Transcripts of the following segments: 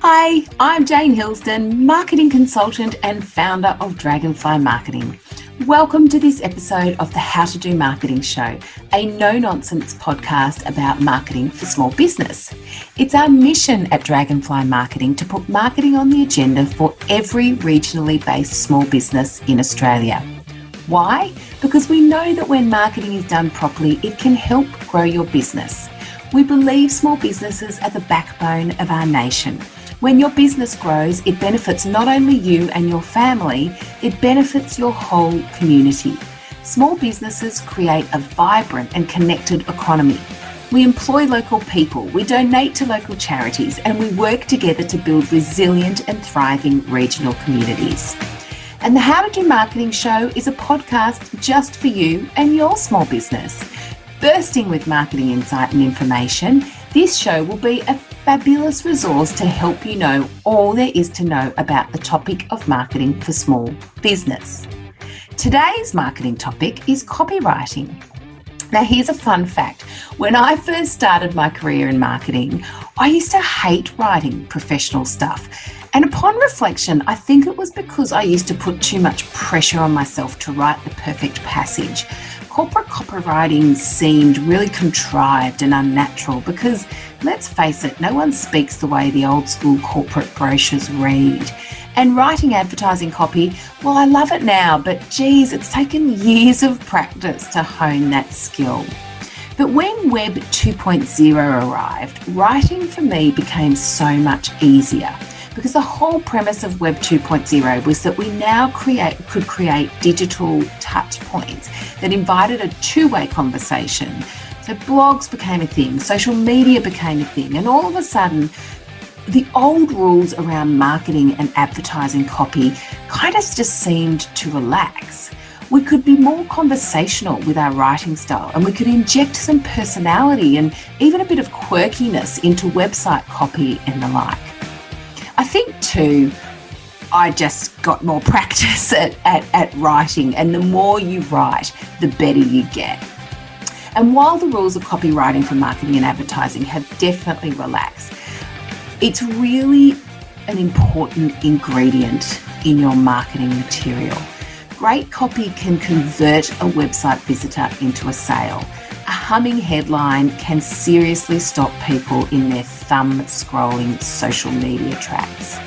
Hi, I'm Jane Hilsden, marketing consultant and founder of Dragonfly Marketing. Welcome to this episode of the How to Do Marketing Show, a no nonsense podcast about marketing for small business. It's our mission at Dragonfly Marketing to put marketing on the agenda for every regionally based small business in Australia. Why? Because we know that when marketing is done properly, it can help grow your business. We believe small businesses are the backbone of our nation. When your business grows, it benefits not only you and your family, it benefits your whole community. Small businesses create a vibrant and connected economy. We employ local people, we donate to local charities, and we work together to build resilient and thriving regional communities. And the How to Do Marketing Show is a podcast just for you and your small business. Bursting with marketing insight and information, this show will be a fabulous resource to help you know all there is to know about the topic of marketing for small business. Today's marketing topic is copywriting. Now, here's a fun fact. When I first started my career in marketing, I used to hate writing professional stuff. And upon reflection, I think it was because I used to put too much pressure on myself to write the perfect passage corporate copywriting seemed really contrived and unnatural because, let's face it, no one speaks the way the old school corporate brochures read. And writing advertising copy, well, I love it now, but geez, it's taken years of practice to hone that skill. But when Web 2.0 arrived, writing for me became so much easier because the whole premise of Web 2.0 was that we now create could create digital touch points that invited a two-way conversation. So blogs became a thing, social media became a thing, and all of a sudden the old rules around marketing and advertising copy kind of just seemed to relax. We could be more conversational with our writing style and we could inject some personality and even a bit of quirkiness into website copy and the like. I think too, I just got more practice at, at, at writing, and the more you write, the better you get. And while the rules of copywriting for marketing and advertising have definitely relaxed, it's really an important ingredient in your marketing material. Great copy can convert a website visitor into a sale. A humming headline can seriously stop people in their thumb scrolling social media tracks.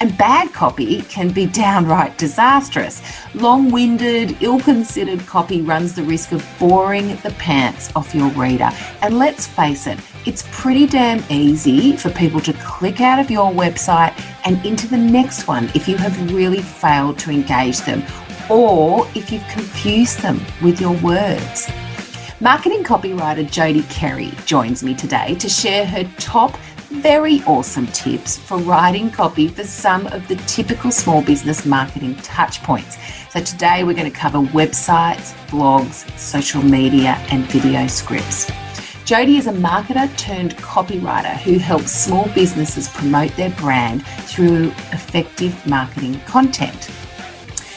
And bad copy can be downright disastrous. Long winded, ill considered copy runs the risk of boring the pants off your reader. And let's face it, it's pretty damn easy for people to click out of your website and into the next one if you have really failed to engage them or if you've confused them with your words. Marketing copywriter Jody Carey joins me today to share her top very awesome tips for writing copy for some of the typical small business marketing touch points. So, today we're going to cover websites, blogs, social media, and video scripts. Jody is a marketer turned copywriter who helps small businesses promote their brand through effective marketing content.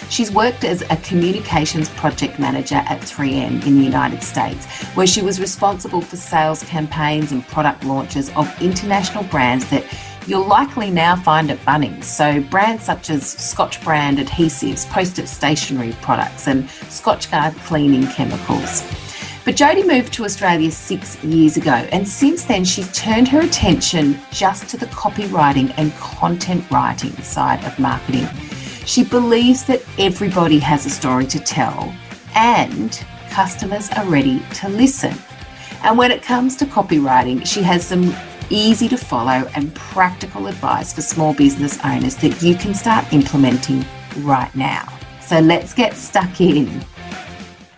She's worked as a communications project manager at 3M in the United States, where she was responsible for sales campaigns and product launches of international brands that you'll likely now find at Bunnings. So, brands such as Scotch brand adhesives, post it stationery products, and Scotchgard cleaning chemicals. But Jody moved to Australia six years ago, and since then she's turned her attention just to the copywriting and content writing side of marketing. She believes that everybody has a story to tell and customers are ready to listen. And when it comes to copywriting, she has some easy to follow and practical advice for small business owners that you can start implementing right now. So let's get stuck in.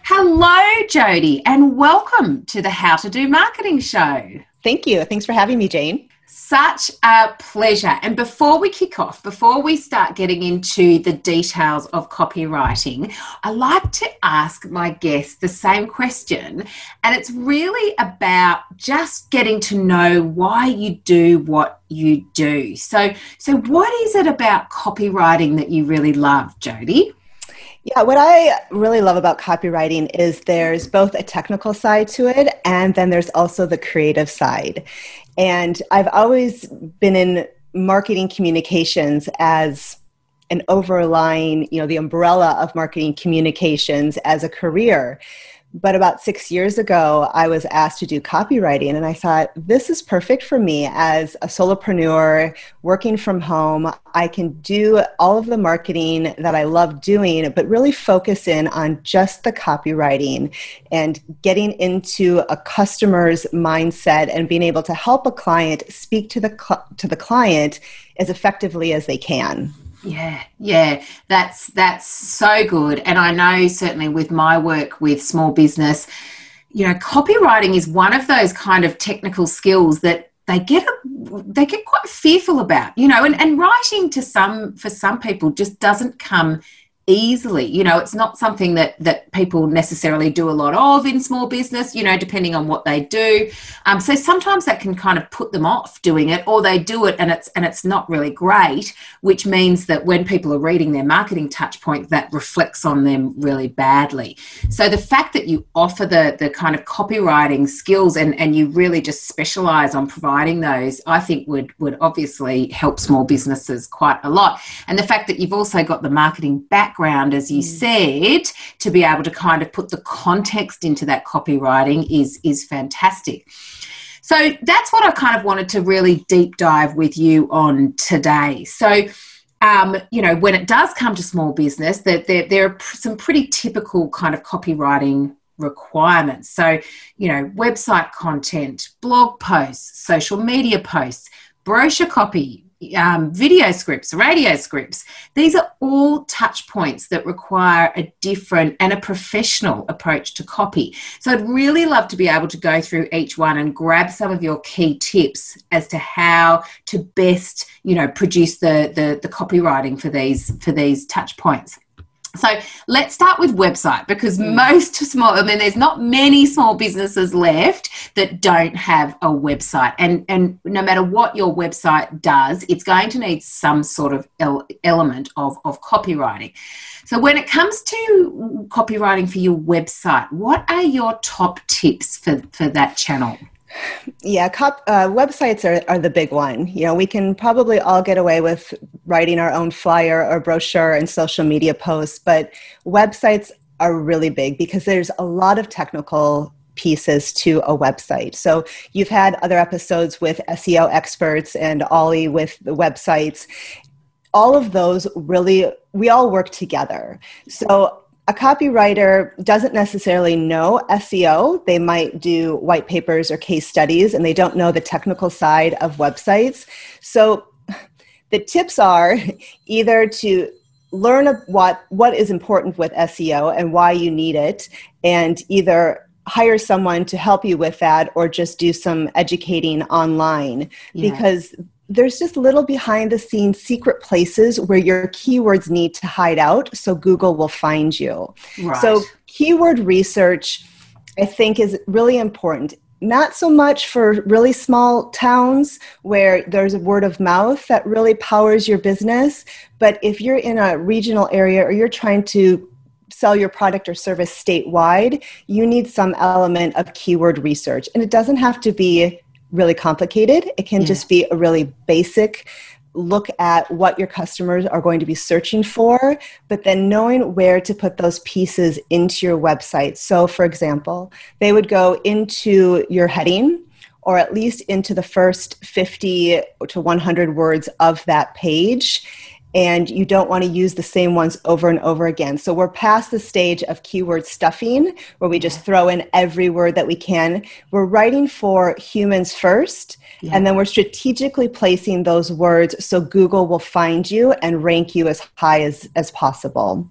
Hello, Jody, and welcome to the How to Do Marketing Show. Thank you. Thanks for having me, Jane. Such a pleasure. And before we kick off, before we start getting into the details of copywriting, I like to ask my guests the same question. And it's really about just getting to know why you do what you do. So, so what is it about copywriting that you really love, Jody? Yeah, what I really love about copywriting is there's both a technical side to it and then there's also the creative side. And I've always been in marketing communications as an overlying, you know, the umbrella of marketing communications as a career. But about six years ago, I was asked to do copywriting, and I thought, this is perfect for me as a solopreneur working from home. I can do all of the marketing that I love doing, but really focus in on just the copywriting and getting into a customer's mindset and being able to help a client speak to the, cl- to the client as effectively as they can. Yeah, yeah, that's that's so good. And I know certainly with my work with small business, you know, copywriting is one of those kind of technical skills that they get a, they get quite fearful about, you know, and, and writing to some for some people just doesn't come easily. You know it's not something that that people necessarily do a lot of in small business you know depending on what they do. Um, so sometimes that can kind of put them off doing it or they do it and it's and it's not really great which means that when people are reading their marketing touch point that reflects on them really badly. So the fact that you offer the the kind of copywriting skills and and you really just specialize on providing those i think would would obviously help small businesses quite a lot. And the fact that you've also got the marketing back background, as you mm. said, to be able to kind of put the context into that copywriting is is fantastic. So that's what I kind of wanted to really deep dive with you on today. So um, you know, when it does come to small business, that there, there are some pretty typical kind of copywriting requirements. So, you know, website content, blog posts, social media posts, brochure copy, um, video scripts, radio scripts. These are all touch points that require a different and a professional approach to copy. So I'd really love to be able to go through each one and grab some of your key tips as to how to best, you know, produce the the, the copywriting for these for these touch points. So let's start with website because mm. most small, I mean, there's not many small businesses left that don't have a website. And, and no matter what your website does, it's going to need some sort of element of, of copywriting. So when it comes to copywriting for your website, what are your top tips for, for that channel? Yeah, cop, uh, websites are, are the big one. You know, we can probably all get away with writing our own flyer or brochure and social media posts, but websites are really big because there's a lot of technical pieces to a website. So you've had other episodes with SEO experts and Ollie with the websites. All of those really, we all work together. So a copywriter doesn't necessarily know SEO. They might do white papers or case studies and they don't know the technical side of websites. So the tips are either to learn what what is important with SEO and why you need it and either hire someone to help you with that or just do some educating online yeah. because there's just little behind the scenes secret places where your keywords need to hide out so Google will find you. Right. So, keyword research, I think, is really important. Not so much for really small towns where there's a word of mouth that really powers your business, but if you're in a regional area or you're trying to sell your product or service statewide, you need some element of keyword research. And it doesn't have to be really complicated. It can yeah. just be a really basic look at what your customers are going to be searching for, but then knowing where to put those pieces into your website. So, for example, they would go into your heading or at least into the first 50 to 100 words of that page and you don't want to use the same ones over and over again. So we're past the stage of keyword stuffing where we just throw in every word that we can. We're writing for humans first, yeah. and then we're strategically placing those words so Google will find you and rank you as high as, as possible.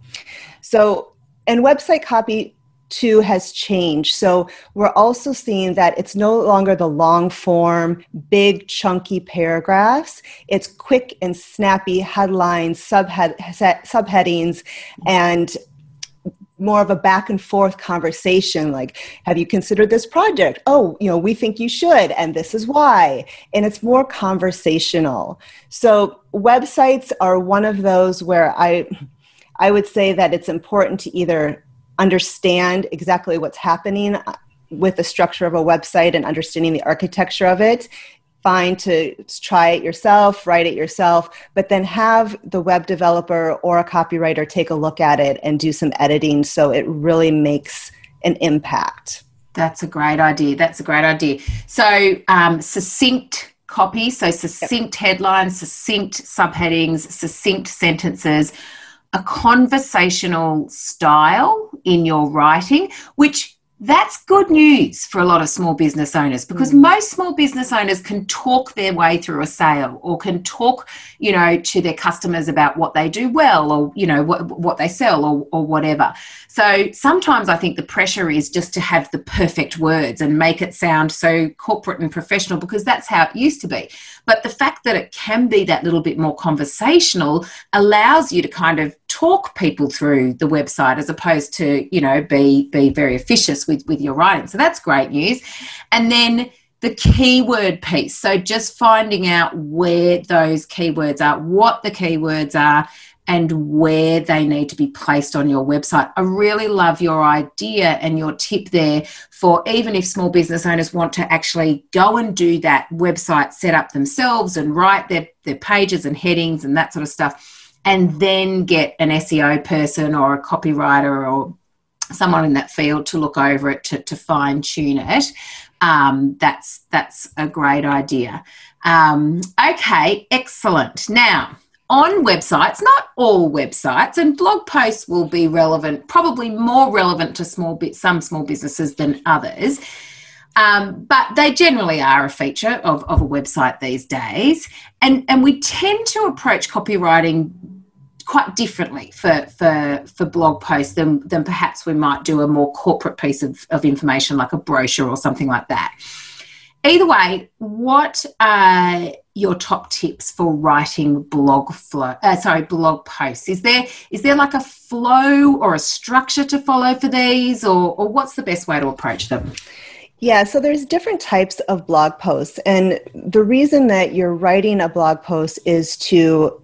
So, and website copy too has changed. So we're also seeing that it's no longer the long form, big, chunky paragraphs. It's quick and snappy headlines, subhead, subheadings, and more of a back and forth conversation like have you considered this project oh you know we think you should and this is why and it's more conversational so websites are one of those where i I would say that it's important to either understand exactly what's happening uh, with the structure of a website and understanding the architecture of it fine to try it yourself, write it yourself, but then have the web developer or a copywriter take a look at it and do some editing so it really makes an impact. That's a great idea. That's a great idea. So, um, succinct copy, so succinct yep. headlines, succinct subheadings, succinct sentences, a conversational style in your writing, which that's good news for a lot of small business owners because mm. most small business owners can talk their way through a sale or can talk you know to their customers about what they do well or you know what, what they sell or, or whatever so sometimes i think the pressure is just to have the perfect words and make it sound so corporate and professional because that's how it used to be but the fact that it can be that little bit more conversational allows you to kind of talk people through the website as opposed to you know be be very officious with with your writing. So that's great news. And then the keyword piece. So just finding out where those keywords are what the keywords are and where they need to be placed on your website. I really love your idea and your tip there for even if small business owners want to actually go and do that website set up themselves and write their, their pages and headings and that sort of stuff and then get an SEO person or a copywriter or someone in that field to look over it to, to fine tune it. Um, that's that's a great idea. Um, okay, excellent. Now on websites, not all websites, and blog posts will be relevant, probably more relevant to small bit some small businesses than others. Um, but they generally are a feature of, of a website these days. And, and we tend to approach copywriting quite differently for, for, for blog posts than, than perhaps we might do a more corporate piece of, of information like a brochure or something like that. Either way, what are your top tips for writing blog flow? Uh, sorry, blog posts. Is there is there like a flow or a structure to follow for these, or or what's the best way to approach them? Yeah, so there's different types of blog posts. And the reason that you're writing a blog post is to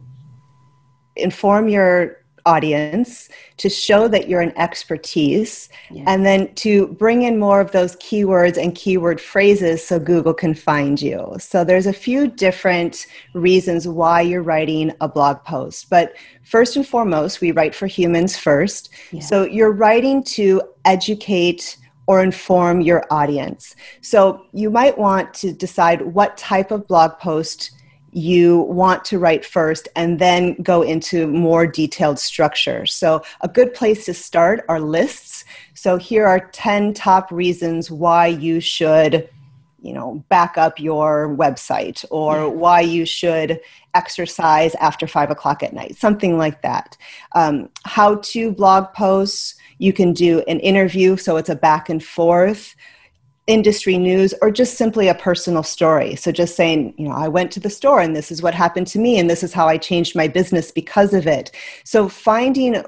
inform your audience, to show that you're an expertise, yeah. and then to bring in more of those keywords and keyword phrases so Google can find you. So there's a few different reasons why you're writing a blog post. But first and foremost, we write for humans first. Yeah. So you're writing to educate or inform your audience. So you might want to decide what type of blog post you want to write first and then go into more detailed structure. So, a good place to start are lists. So, here are 10 top reasons why you should you know back up your website or why you should exercise after five o'clock at night something like that um, how to blog posts you can do an interview so it's a back and forth industry news or just simply a personal story. So just saying, you know, I went to the store and this is what happened to me and this is how I changed my business because of it. So finding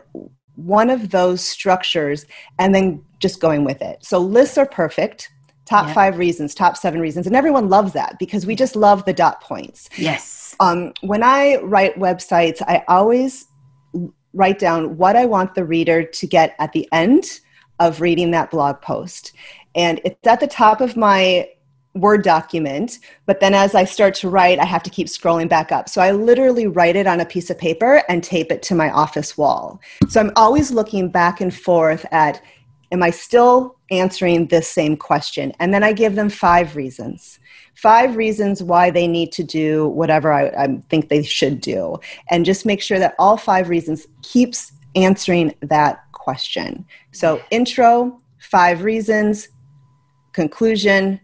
one of those structures and then just going with it. So lists are perfect. Top yeah. five reasons, top seven reasons. And everyone loves that because we just love the dot points. Yes. Um, when I write websites, I always write down what I want the reader to get at the end of reading that blog post and it's at the top of my Word document, but then as I start to write, I have to keep scrolling back up. So I literally write it on a piece of paper and tape it to my office wall. So I'm always looking back and forth at, am I still answering this same question? And then I give them five reasons. Five reasons why they need to do whatever I, I think they should do. And just make sure that all five reasons keeps answering that question. So intro, five reasons, conclusion,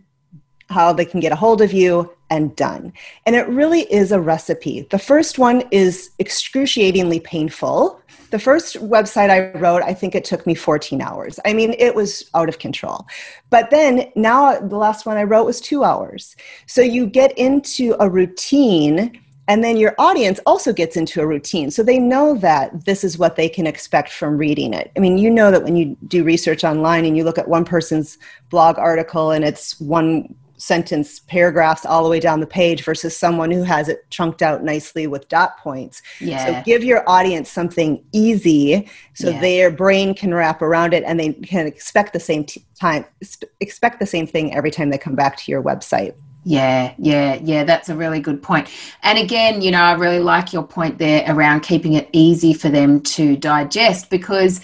how they can get a hold of you, and done. And it really is a recipe. The first one is excruciatingly painful. The first website I wrote, I think it took me 14 hours. I mean, it was out of control. But then now the last one I wrote was two hours. So you get into a routine and then your audience also gets into a routine. So they know that this is what they can expect from reading it. I mean, you know that when you do research online and you look at one person's blog article and it's one sentence paragraphs all the way down the page versus someone who has it chunked out nicely with dot points. Yeah. So give your audience something easy so Yeah. their brain can wrap around it and they can expect the same t- time expect the same thing every time they come back to your website. Yeah, yeah, yeah, that's a really good point. And again, you know, I really like your point there around keeping it easy for them to digest because,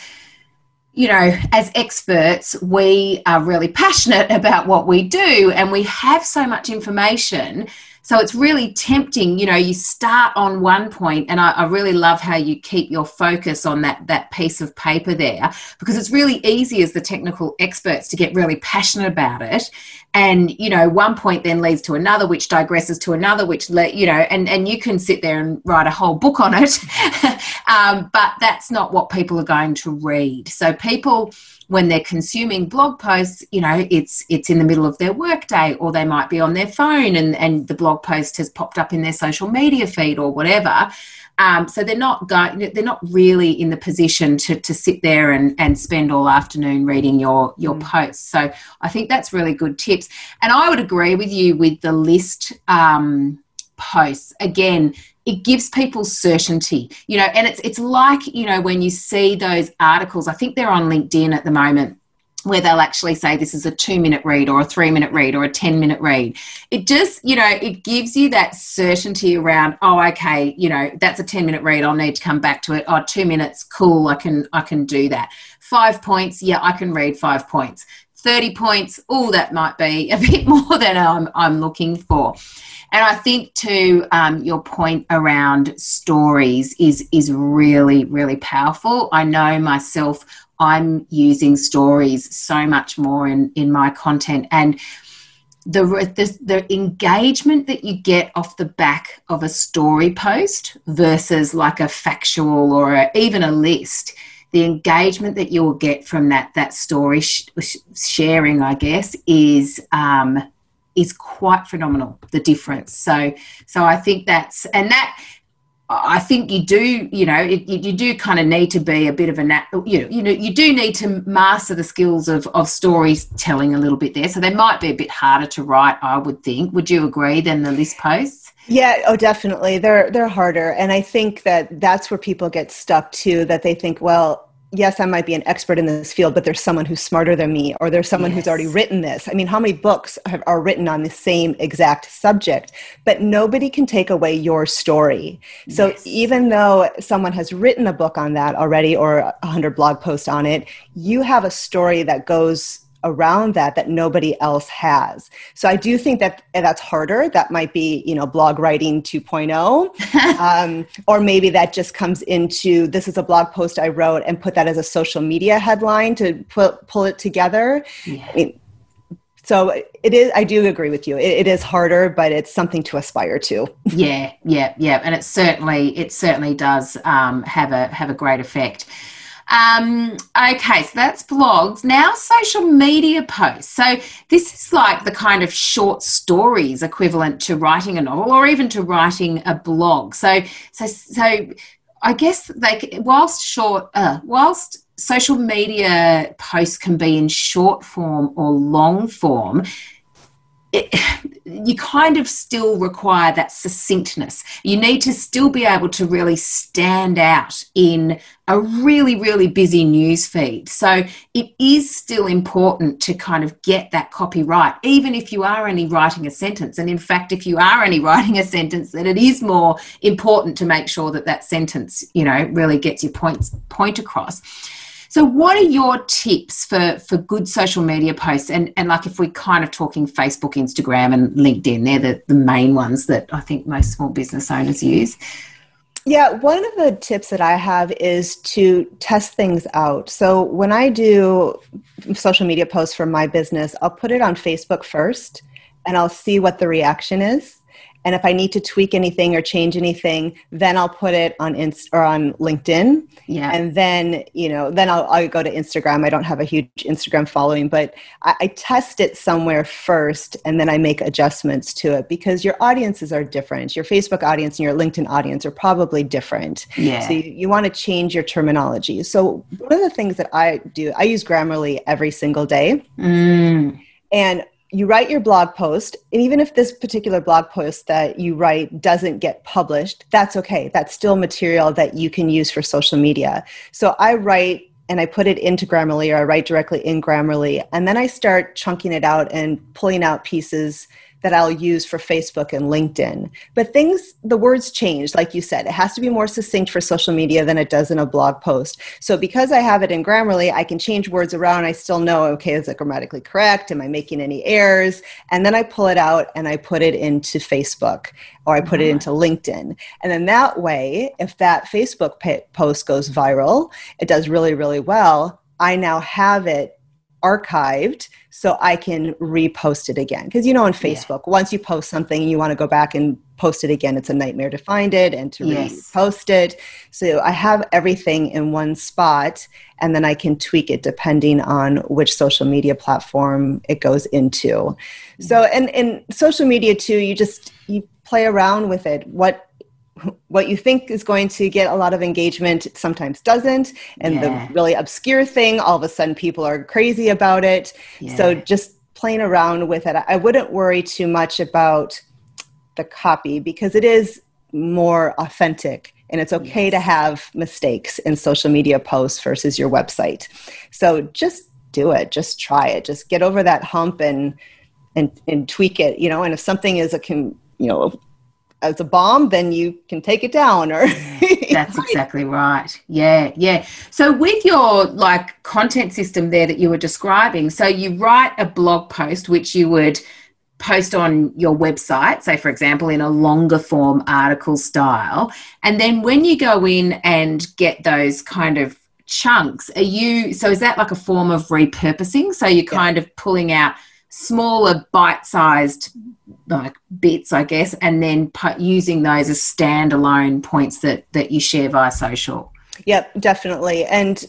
you know, as experts, we are really passionate about what we do and we have so much information. So it's really tempting, you know, you start on one point and I, I really love how you keep your focus on that that piece of paper there because it's really easy as the technical experts to get really passionate about it. And you know one point then leads to another which digresses to another which le- you know and and you can sit there and write a whole book on it um, but that's not what people are going to read. So people when they're consuming blog posts you know it's it's in the middle of their workday or they might be on their phone and and the blog post has popped up in their social media feed or whatever. Um, so they're not going they're not really in the position to, to sit there and, and spend all afternoon reading your your Mm. posts. So i think that's really good tips. And i would agree with you with the list um, posts again it gives people certainty you know and it's it's like you know when you see those articles i think they're on linkedin at the moment where they'll actually say this is a two minute read or a three minute read or a 10 minute read. It just, you know, it gives you that certainty around, oh, okay, you know, that's a 10 minute read. I'll need to come back to it. Oh, two minutes, cool, I can I can do that. Five points, yeah, I can read five points. 30 points, oh, that might be a bit more than I'm I'm looking for. And I think to um, your point around stories is is really really powerful. I know myself. I'm using stories so much more in in my content and. The, the the engagement that you get off the back of a story post versus like a factual or a, even a list the engagement that you'll get from that that story sh- sharing i guess is um, is quite phenomenal the difference so so i think that's and that I think you do, you know, it, you do kind of need to be a bit of a, you know, you know, you do need to master the skills of, of storytelling a little bit there. So they might be a bit harder to write, I would think. Would you agree than the list posts? Yeah, oh definitely. They're they're harder and I think that that's where people get stuck too that they think, well, yes, I might be an expert in this field, but there's someone who's smarter than me, or there's someone Yes. who's already written this. I mean, how many books have, are written on the same exact subject? But nobody can take away your story. So Yes. even though someone has written a book on that already or a 100 blog posts on it, you have a story that goes around that that nobody else has. So I do think that that's harder. That might be, you know, blog writing 2.0 um, or maybe that just comes into this is a blog post I wrote and put that as a social media headline to put, pull it together. Yeah. I mean, so it is. I do agree with you. It, it is harder, but it's something to aspire to. yeah, yeah, yeah, and it certainly it certainly does um, have a have a great effect. Um, okay, so that's blogs. Now, social media posts. So this is like the kind of short stories equivalent to writing a novel, or even to writing a blog. So, so, so, I guess like whilst short, uh, whilst social media posts can be in short form or long form. It, you kind of still require that succinctness. You need to still be able to really stand out in a really, really busy news feed. So it is still important to kind of get that copy right, even if you are only writing a sentence. And in fact, if you are only writing a sentence, then it is more important to make sure that that sentence, you know, really gets your points point across. So, what are your tips for for good social media posts? And and like if we're kind of talking Facebook, Instagram, and LinkedIn, they're the, the main ones that I think most small business owners use. Yeah, one of the tips that I have is to test things out. So when I do social media posts for my business, I'll put it on Facebook first and I'll see what the reaction is. And if I need to tweak anything or change anything, then I'll put it on Inst- or on LinkedIn. Yeah. And then, you know, then I'll, I'll go to Instagram. I don't have a huge Instagram following, but I, I test it somewhere first and then I make adjustments to it because your audiences are different. Your Facebook audience and your LinkedIn audience are probably different. Yeah. So you, you want to change your terminology. So one of the things that I do, I use Grammarly every single day. Mm. And you write your blog post and even if this particular blog post that you write doesn't get published that's okay. That's still material that you can use for social media. So i write and i put it into grammarly or i write directly in grammarly and then i start chunking it out and pulling out pieces that I'll use for Facebook and LinkedIn. But things, the words change, like you said. It has to be more succinct for social media than it does in a blog post. So because I have it in Grammarly, I can change words around. I still know, okay, is it grammatically correct? Am I making any errors? And then I pull it out and I put it into Facebook or I put it mm-hmm. into LinkedIn. And then that way, if that Facebook post goes viral, it does really, really well. I now have it archived so I can repost it again. Because you know, on Facebook, yeah. once you post something, you want to go back and post it again. It's a nightmare to find it and to yes. repost it. So I have everything in one spot, and then I can tweak it depending on which social media platform it goes into. Mm-hmm. So, and in social media too, you just you play around with it. What what you think is going to get a lot of engagement sometimes doesn't and yeah. the really obscure thing all of a sudden people are crazy about it yeah. so just playing around with it i wouldn't worry too much about the copy because it is more authentic and it's okay yes. to have mistakes in social media posts versus your website so just do it just try it just get over that hump and and and tweak it you know and if something is a can you know as a bomb, then you can take it down. Or that's exactly right. Yeah, yeah. So with your like content system there that you were describing, so you write a blog post which you would post on your website, say for example, in a longer form article style, and then when you go in and get those kind of chunks, are you so is that like a form of repurposing? So you're kind of pulling out smaller bite-sized like bits i guess and then using those as standalone points that that you share via social. Yep definitely. And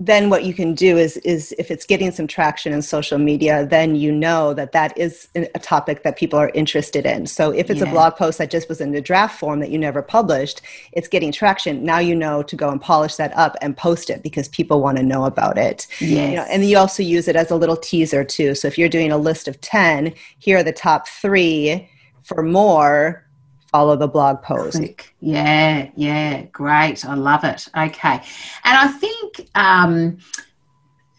then what you can do is is if it's getting some traction in social media then you know that that is a topic that people are interested in so if it's yeah. a blog post that just was in the draft form that you never published it's getting traction now you know to go and polish that up and post it because people want to know about it yes. You know, and you also use it as a little teaser too so if you're doing a list of 10 here are the top three for more follow the blog post. Click. Yeah, yeah, great. I love it. Okay. And I think um,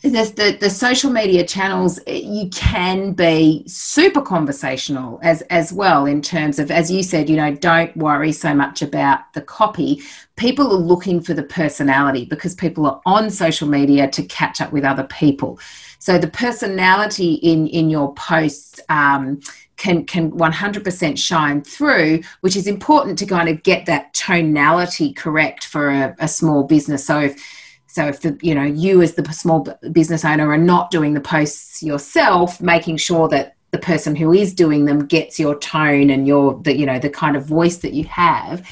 the, the, the social media channels, you can be super conversational as, as well in terms of, as you said, you know, don't worry so much about the copy. People are looking for the personality because people are on social media to catch up with other people. So the personality in, in your posts, um, can can 100% shine through which is important to kind of get that tonality correct for a, a, small business. So if so if the you know you as the small business owner are not doing the posts yourself making sure that the person who is doing them gets your tone and your the you know the kind of voice that you have.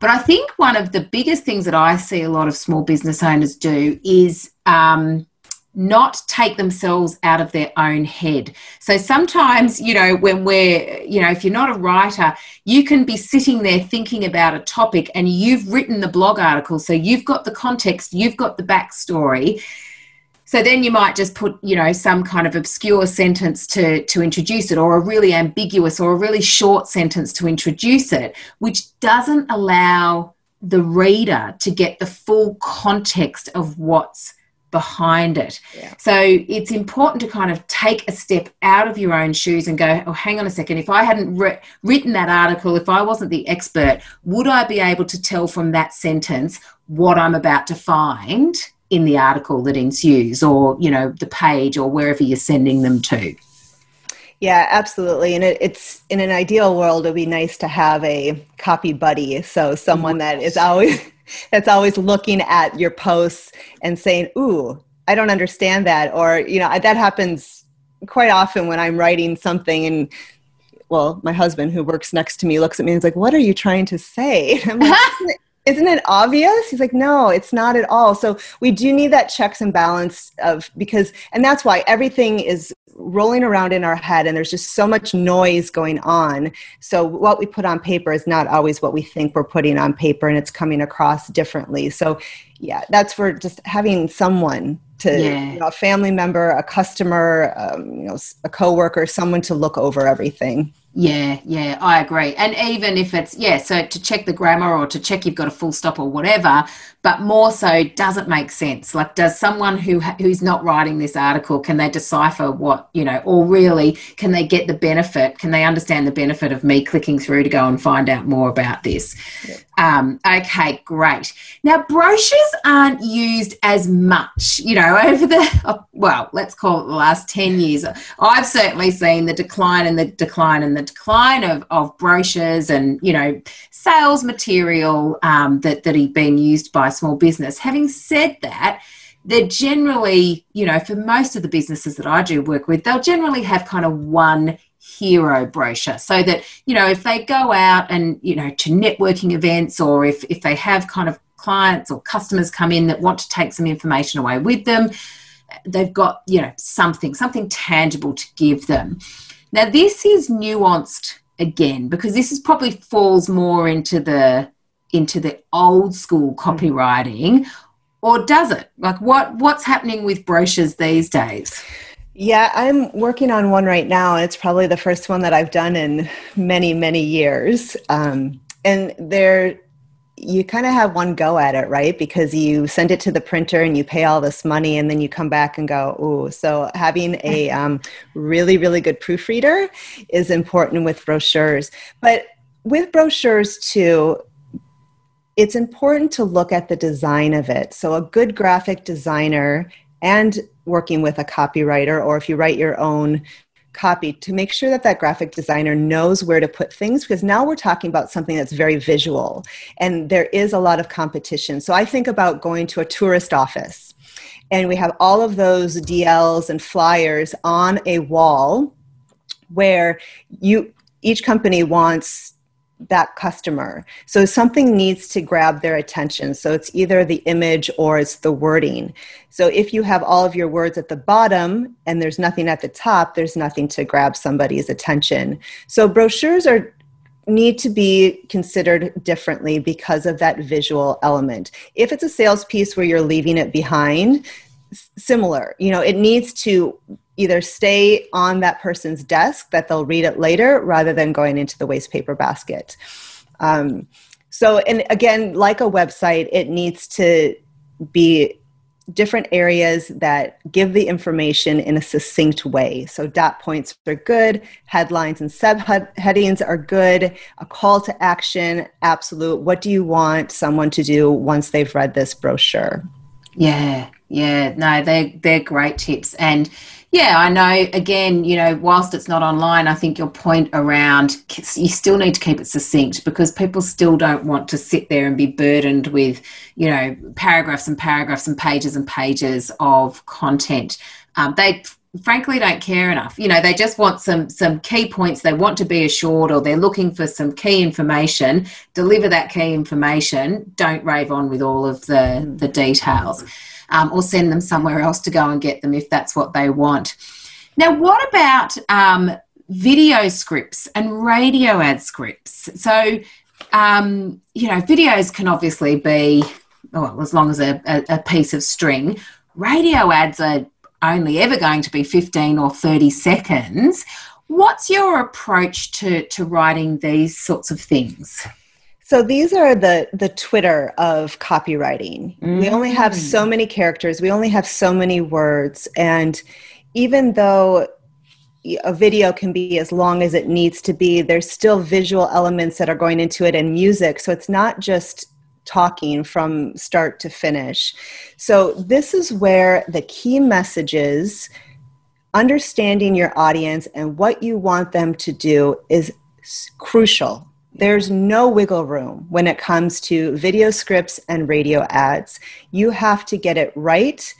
But i think one of the biggest things that i see a lot of small business owners do is um, not take themselves out of their own head. So sometimes, you know, when we're, you know, if you're not a writer, you can be sitting there thinking about a topic and you've written the blog article. So you've got the context, you've got the backstory. So then you might just put, you know, some kind of obscure sentence to, to introduce it, or a really ambiguous or a really short sentence to introduce it, which doesn't allow the reader to get the full context of what's behind it. Yeah. So it's important to kind of take a step out of your own shoes and go, oh, hang on a second. If I hadn't re- written that article, if I wasn't the expert, would I be able to tell from that sentence what I'm about to find in the article that ensues or, you know, the page or wherever you're sending them to? Yeah, absolutely. And it, it's in an ideal world, it'd be nice to have a copy buddy. So someone that is always that's always looking at your posts and saying, "Ooh, I don't understand that," or you know, that happens quite often when I'm writing something and well, my husband who works next to me looks at me and is like, "What are you trying to say?" Isn't it obvious he's like no it's not at all so we do need that checks and balance of because and that's why everything is rolling around in our head and there's just so much noise going on so what we put on paper is not always what we think we're putting on paper and it's coming across differently so yeah that's for just having someone to yeah. you know, a family member, a customer, um, you know, a coworker, someone to look over everything. Yeah, yeah, I agree. And even if it's, yeah, so to check the grammar or to check you've got a full stop or whatever, but more so, does it make sense? Like, does someone who who's not writing this article can they decipher what you know, or really can they get the benefit? Can they understand the benefit of me clicking through to go and find out more about this? Yeah. Um, okay, great. Now, brochures aren't used as much, you know, over the well, let's call it the last ten years. I've certainly seen the decline and the decline and the decline of of brochures and you know sales material um, that that are being used by small business. Having said that, they're generally, you know, for most of the businesses that I do work with, they'll generally have kind of one hero brochure so that, you know, if they go out and, you know, to networking events or if, if they have kind of clients or customers come in that want to take some information away with them, they've got, you know, something, something tangible to give them. Now, this is nuanced again because this is probably falls more into the into the old school copywriting or does it? Like what what's happening with brochures these days? Yeah i'm working on one right now and it's probably the first one that i've done in many many years. Um, and there you kind of have one go at it right? Because you send it to the printer and you pay all this money and then you come back and go oh so having a um, really really good proofreader is important with brochures. But with brochures too it's important to look at the design of it. So, a good graphic designer and working with a copywriter, or if you write your own copy, to make sure that that graphic designer knows where to put things, because now we're talking about something that's very visual and there is a lot of competition. So, I think about going to a tourist office and we have all of those DLs and flyers on a wall where you each company wants that customer. So something needs to grab their attention. So it's either the image or it's the wording. So if you have all of your words at the bottom and there's nothing at the top, there's nothing to grab somebody's attention. So brochures are need to be considered differently because of that visual element. If it's a sales piece where you're leaving it behind, similar, you know, it needs to either stay on that person's desk that they'll read it later rather than going into the waste paper basket. Um, so, and again, like a website, it needs to be different areas that give the information in a succinct way. So, dot points are good, headlines and subheadings are good, a call to action, absolute. What do you want someone to do once they've read this brochure? Yeah, yeah, no, they're they're great tips, and yeah, I know. Again, you know, whilst it's not online, I think your point around you still need to keep it succinct because people still don't want to sit there and be burdened with, you know, paragraphs and paragraphs and pages and pages of content. Um, they frankly don't care enough. You know, they just want some some key points. They want to be assured, or they're looking for some key information. Deliver that key information. Don't rave on with all of the the details um, or send them somewhere else to go and get them if that's what they want. Now, what about um, video scripts and radio ad scripts? So, um, you know, videos can obviously be, well, as long as a, a, a piece of string. Radio ads are only ever going to be 15 or 30 seconds. What's your approach to, to writing these sorts of things? So these are the the Twitter of copywriting. Mm-hmm. We only have so mm. many characters, we only have so many words and even though a video can be as long as it needs to be, there's still visual elements that are going into it and music. So it's not just talking from start to finish. So this is where the key messages understanding your audience and what you want them to do is crucial there's no wiggle room when it comes to video scripts and radio ads. You have to get it right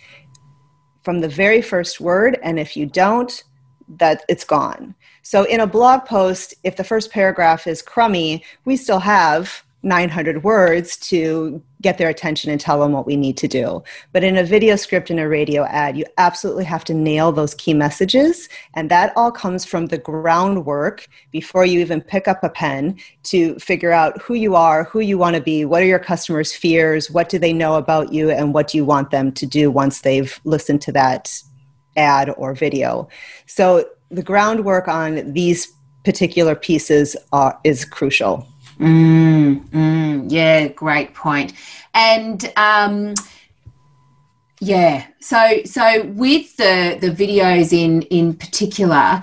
from the very first word, and if you don't, that it's gone. So in a blog post, if the first paragraph is crummy, we still have 900 words to get their attention and tell them what we need to do. But in a video script and a radio ad, you absolutely have to nail those key messages. And that all comes from the groundwork before you even pick up a pen to figure out who you are, who you want to be, what are your customers' fears, what do they know about you, and what do you want them to do once they've listened to that ad or video. So the groundwork on these particular pieces are, is crucial. Mm, mm, yeah, great point. And um, yeah, so so with the the videos in in particular,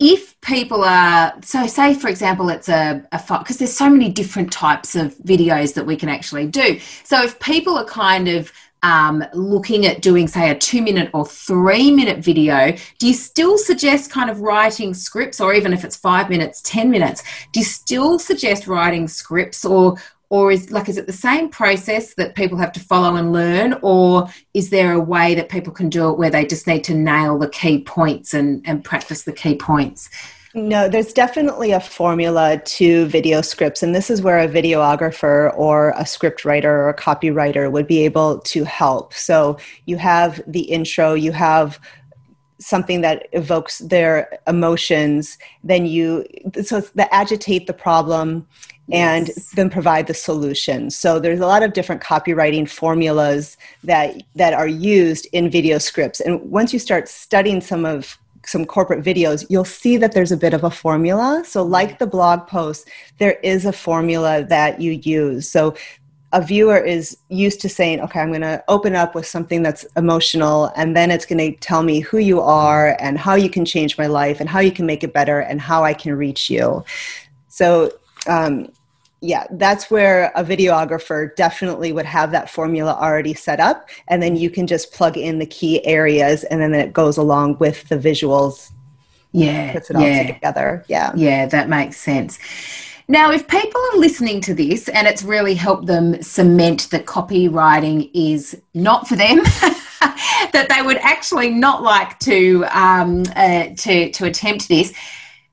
if people are so say for example it's a, a because there's so many different types of videos that we can actually do so if people are kind of um, looking at doing, say, a two minute or three minute video, do you still suggest kind of writing scripts, or even if it's five minutes, 10 minutes, do you still suggest writing scripts, or or is like is it the same process that people have to follow and learn or is there a way that people can do it where they just need to nail the key points and, and practice the key points no, there's definitely a formula to video scripts, and this is where a videographer or a script writer or a copywriter would be able to help. So you have the intro, you have something that evokes their emotions, then you so it's the agitate the problem and yes. then provide the solution. So there's a lot of different copywriting formulas that that are used in video scripts. And once you start studying some of some corporate videos, you'll see that there's a bit of a formula. So, like the blog post, there is a formula that you use. So, a viewer is used to saying, okay, I'm going to open up with something that's emotional, and then it's going to tell me who you are and how you can change my life and how you can make it better and how I can reach you. So, um, yeah, that's where a videographer definitely would have that formula already set up. And then you can just plug in the key areas and then it goes along with the visuals. Yeah. Puts it all yeah. together. Yeah. Yeah, that makes sense. Now, if people are listening to this and it's really helped them cement that copywriting is not for them, that they would actually not like to um, uh, to to attempt this,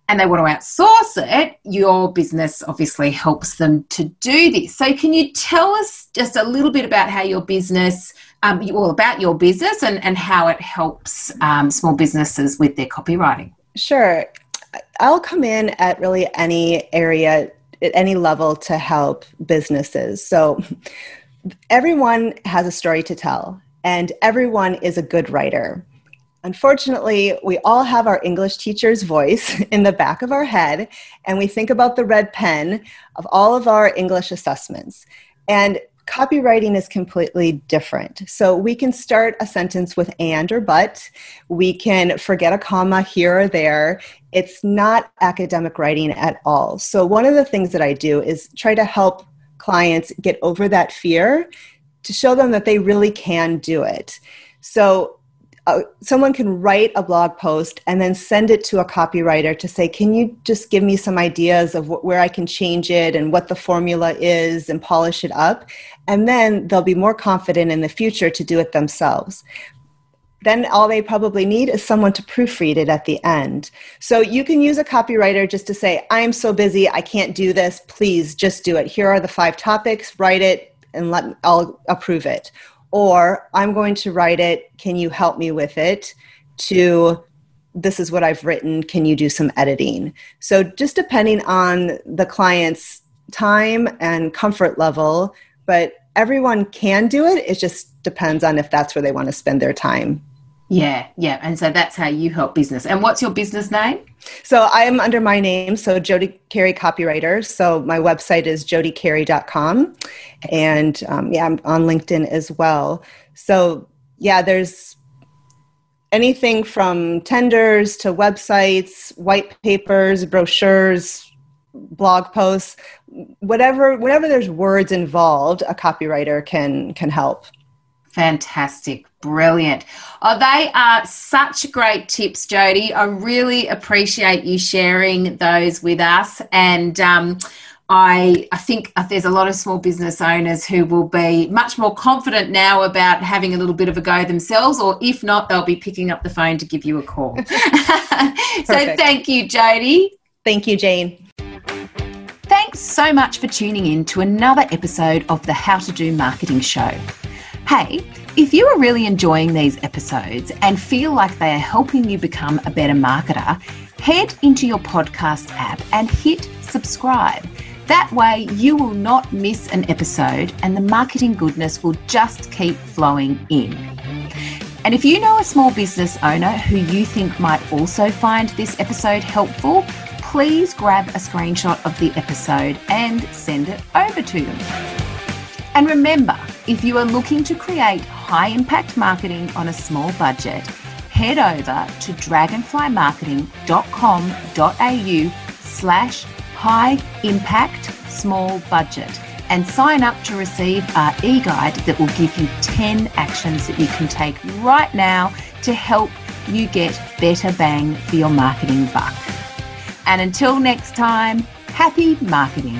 and they want to outsource it, your business obviously helps them to do this. So, can you tell us just a little bit about how your business, um, all about your business, and, and how it helps um, small businesses with their copywriting? Sure. I'll come in at really any area, at any level to help businesses. So, everyone has a story to tell, and everyone is a good writer. Unfortunately, we all have our English teacher's voice in the back of our head, and we think about the red pen of all of our English assessments. And copywriting is completely different. So we can start a sentence with and or but. We can forget a comma here or there. It's not academic writing at all. So, one of the things that I do is try to help clients get over that fear to show them that they really can do it. So, uh, someone can write a blog post and then send it to a copywriter to say, Can you just give me some ideas of wh- where I can change it and what the formula is and polish it up? And then they'll be more confident in the future to do it themselves. Then all they probably need is someone to proofread it at the end. So you can use a copywriter just to say, I'm so busy, I can't do this. Please just do it. Here are the five topics, write it, and let I'll approve it or I'm going to write it. Can you help me with it? To this is what I've written. Can you do some editing? So, just depending on the client's time and comfort level, but everyone can do it. It just depends on if that's where they want to spend their time. Yeah, yeah. And so that's how you help business. And what's your business name? So I'm under my name, so Jody Carey Copywriter. So my website is jodycarey.com. And um, yeah, I'm on LinkedIn as well. So yeah, there's anything from tenders to websites, white papers, brochures, blog posts, whatever whenever there's words involved, a copywriter can can help. Fantastic. Brilliant. Oh, they are such great tips, Jody. I really appreciate you sharing those with us. And um, I, I think there's a lot of small business owners who will be much more confident now about having a little bit of a go themselves, or if not, they'll be picking up the phone to give you a call. so thank you, Jody. Thank you, Jane. Thanks so much for tuning in to another episode of the How to Do Marketing Show. Hey, if you are really enjoying these episodes and feel like they are helping you become a better marketer, head into your podcast app and hit subscribe. That way, you will not miss an episode and the marketing goodness will just keep flowing in. And if you know a small business owner who you think might also find this episode helpful, please grab a screenshot of the episode and send it over to them. And remember, if you are looking to create high impact marketing on a small budget, head over to dragonflymarketing.com.au slash high impact small budget and sign up to receive our e-guide that will give you 10 actions that you can take right now to help you get better bang for your marketing buck. And until next time, happy marketing.